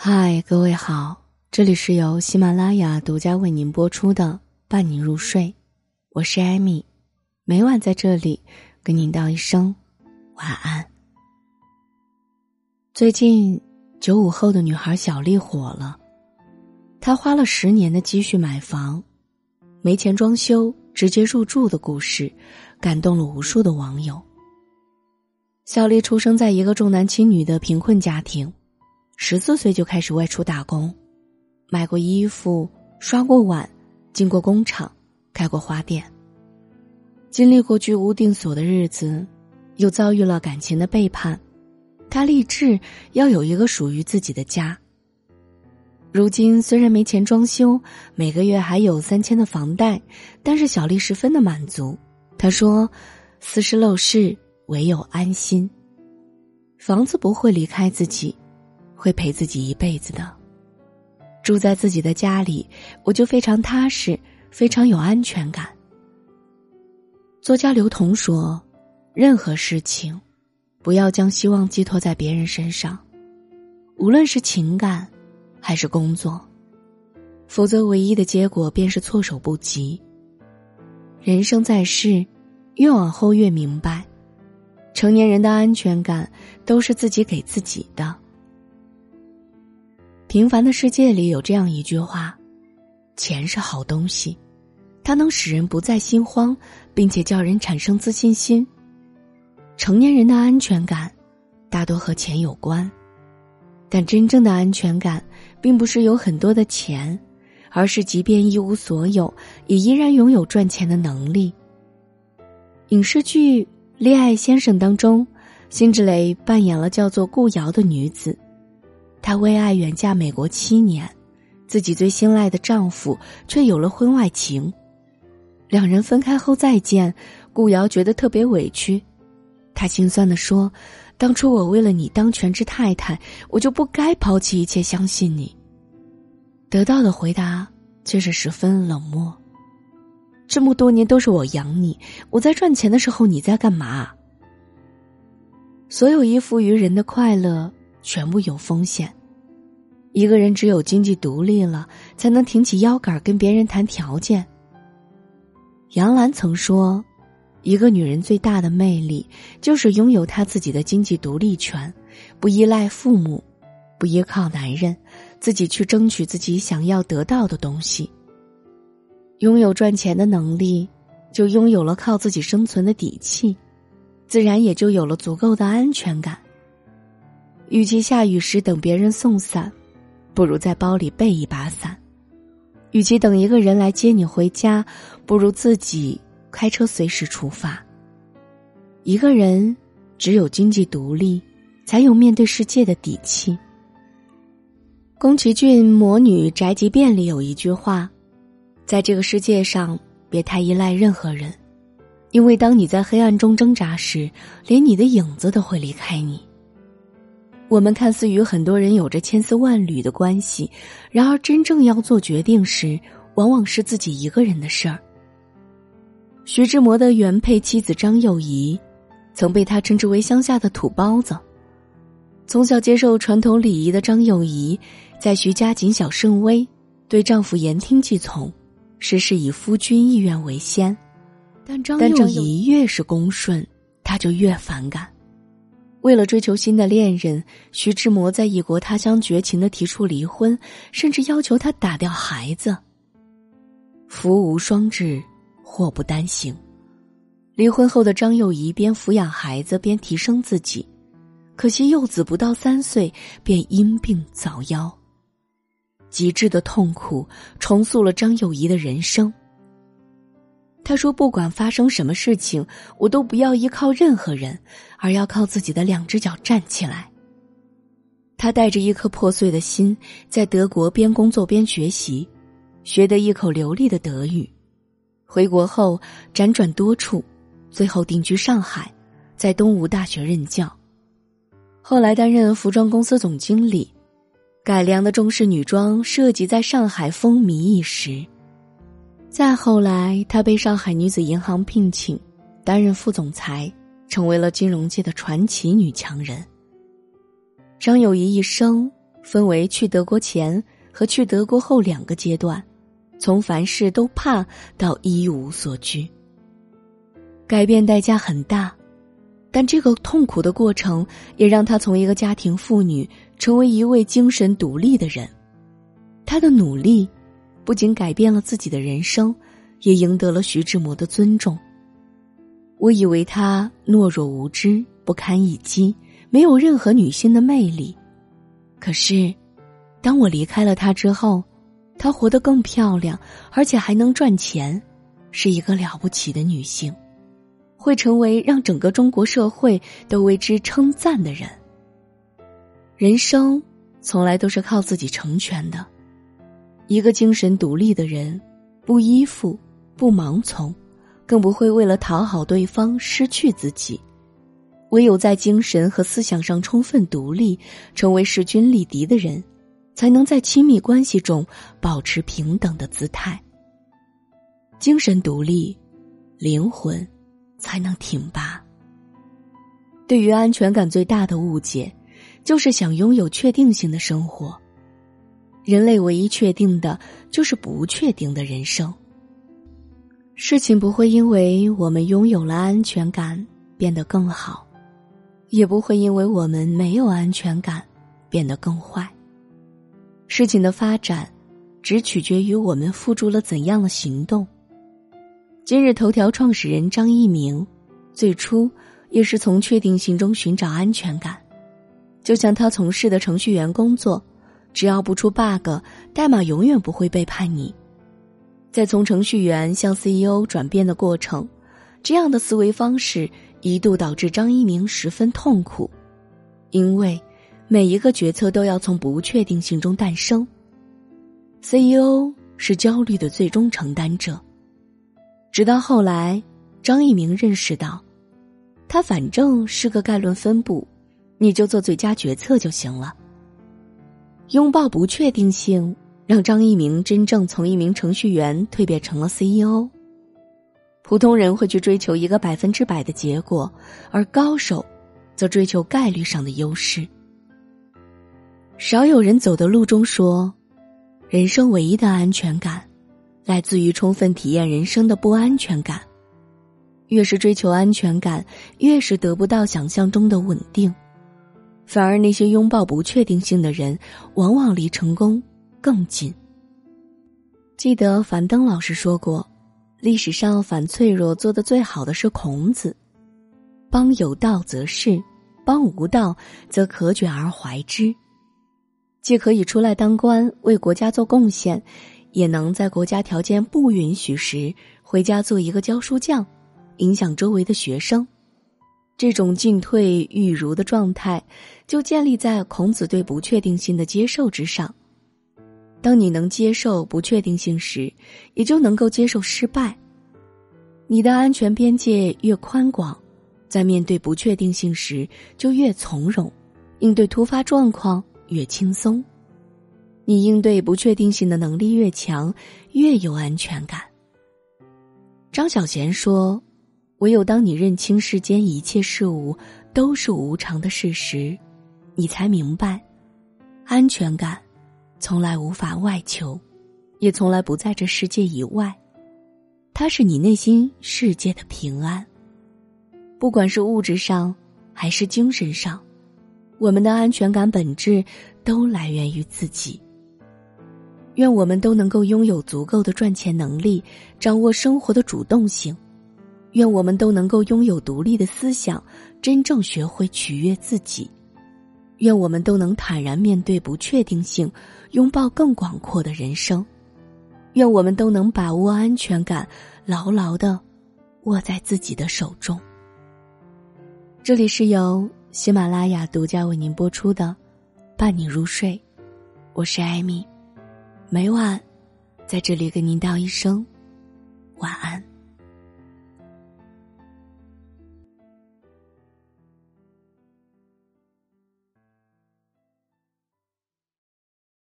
嗨，各位好，这里是由喜马拉雅独家为您播出的《伴你入睡》，我是艾米，每晚在这里跟您道一声晚安。最近，九五后的女孩小丽火了，她花了十年的积蓄买房，没钱装修直接入住的故事，感动了无数的网友。小丽出生在一个重男轻女的贫困家庭。十四岁就开始外出打工，买过衣服，刷过碗，进过工厂，开过花店。经历过居无定所的日子，又遭遇了感情的背叛，他立志要有一个属于自己的家。如今虽然没钱装修，每个月还有三千的房贷，但是小丽十分的满足。她说：“斯是陋室，唯有安心。房子不会离开自己。”会陪自己一辈子的。住在自己的家里，我就非常踏实，非常有安全感。作家刘同说：“任何事情，不要将希望寄托在别人身上，无论是情感，还是工作，否则唯一的结果便是措手不及。人生在世，越往后越明白，成年人的安全感都是自己给自己的。”平凡的世界里有这样一句话：“钱是好东西，它能使人不再心慌，并且叫人产生自信心。”成年人的安全感，大多和钱有关，但真正的安全感，并不是有很多的钱，而是即便一无所有，也依然拥有赚钱的能力。影视剧《恋爱先生》当中，辛芷蕾扮演了叫做顾瑶的女子。她为爱远嫁美国七年，自己最心爱的丈夫却有了婚外情。两人分开后再见，顾瑶觉得特别委屈，她心酸的说：“当初我为了你当全职太太，我就不该抛弃一切相信你。”得到的回答却是十分冷漠。这么多年都是我养你，我在赚钱的时候你在干嘛？所有依附于人的快乐。全部有风险。一个人只有经济独立了，才能挺起腰杆跟别人谈条件。杨澜曾说：“一个女人最大的魅力，就是拥有她自己的经济独立权，不依赖父母，不依靠男人，自己去争取自己想要得到的东西。拥有赚钱的能力，就拥有了靠自己生存的底气，自然也就有了足够的安全感。”与其下雨时等别人送伞，不如在包里备一把伞；与其等一个人来接你回家，不如自己开车随时出发。一个人只有经济独立，才有面对世界的底气。宫崎骏《魔女宅急便》里有一句话：“在这个世界上，别太依赖任何人，因为当你在黑暗中挣扎时，连你的影子都会离开你。”我们看似与很多人有着千丝万缕的关系，然而真正要做决定时，往往是自己一个人的事儿。徐志摩的原配妻子张幼仪，曾被他称之为乡下的土包子。从小接受传统礼仪的张幼仪，在徐家谨小慎微，对丈夫言听计从，事事以夫君意愿为先。但张幼仪越是恭顺，他就越反感。为了追求新的恋人，徐志摩在异国他乡绝情的提出离婚，甚至要求他打掉孩子。福无双至，祸不单行。离婚后的张幼仪边抚养孩子边提升自己，可惜幼子不到三岁便因病早夭。极致的痛苦重塑了张幼仪的人生。他说：“不管发生什么事情，我都不要依靠任何人，而要靠自己的两只脚站起来。”他带着一颗破碎的心，在德国边工作边学习，学得一口流利的德语。回国后辗转多处，最后定居上海，在东吴大学任教。后来担任服装公司总经理，改良的中式女装设计在上海风靡一时。再后来，她被上海女子银行聘请，担任副总裁，成为了金融界的传奇女强人。张幼仪一生分为去德国前和去德国后两个阶段，从凡事都怕到一无所惧。改变代价很大，但这个痛苦的过程也让他从一个家庭妇女成为一位精神独立的人。他的努力不仅改变了自己的人生，也赢得了徐志摩的尊重。我以为他懦弱无知、不堪一击，没有任何女性的魅力。可是，当我离开了他之后，她活得更漂亮，而且还能赚钱，是一个了不起的女性，会成为让整个中国社会都为之称赞的人。人生从来都是靠自己成全的，一个精神独立的人，不依附，不盲从。更不会为了讨好对方失去自己，唯有在精神和思想上充分独立，成为势均力敌的人，才能在亲密关系中保持平等的姿态。精神独立，灵魂才能挺拔。对于安全感最大的误解，就是想拥有确定性的生活。人类唯一确定的，就是不确定的人生。事情不会因为我们拥有了安全感变得更好，也不会因为我们没有安全感变得更坏。事情的发展，只取决于我们付出了怎样的行动。今日头条创始人张一鸣，最初也是从确定性中寻找安全感，就像他从事的程序员工作，只要不出 bug，代码永远不会背叛你。在从程序员向 CEO 转变的过程，这样的思维方式一度导致张一鸣十分痛苦，因为每一个决策都要从不确定性中诞生。CEO 是焦虑的最终承担者。直到后来，张一鸣认识到，他反正是个概论分布，你就做最佳决策就行了。拥抱不确定性。让张一鸣真正从一名程序员蜕变成了 CEO。普通人会去追求一个百分之百的结果，而高手则追求概率上的优势。少有人走的路中说，人生唯一的安全感，来自于充分体验人生的不安全感。越是追求安全感，越是得不到想象中的稳定，反而那些拥抱不确定性的人，往往离成功。更近。记得樊登老师说过，历史上反脆弱做的最好的是孔子。邦有道则仕，邦无道则可卷而怀之。既可以出来当官为国家做贡献，也能在国家条件不允许时回家做一个教书匠，影响周围的学生。这种进退欲如的状态，就建立在孔子对不确定性的接受之上。当你能接受不确定性时，也就能够接受失败。你的安全边界越宽广，在面对不确定性时就越从容，应对突发状况越轻松。你应对不确定性的能力越强，越有安全感。张小娴说：“唯有当你认清世间一切事物都是无常的事实，你才明白，安全感。”从来无法外求，也从来不在这世界以外。它是你内心世界的平安。不管是物质上，还是精神上，我们的安全感本质都来源于自己。愿我们都能够拥有足够的赚钱能力，掌握生活的主动性。愿我们都能够拥有独立的思想，真正学会取悦自己。愿我们都能坦然面对不确定性，拥抱更广阔的人生。愿我们都能把握安全感，牢牢的握在自己的手中。这里是由喜马拉雅独家为您播出的《伴你入睡》，我是艾米，每晚在这里跟您道一声晚安。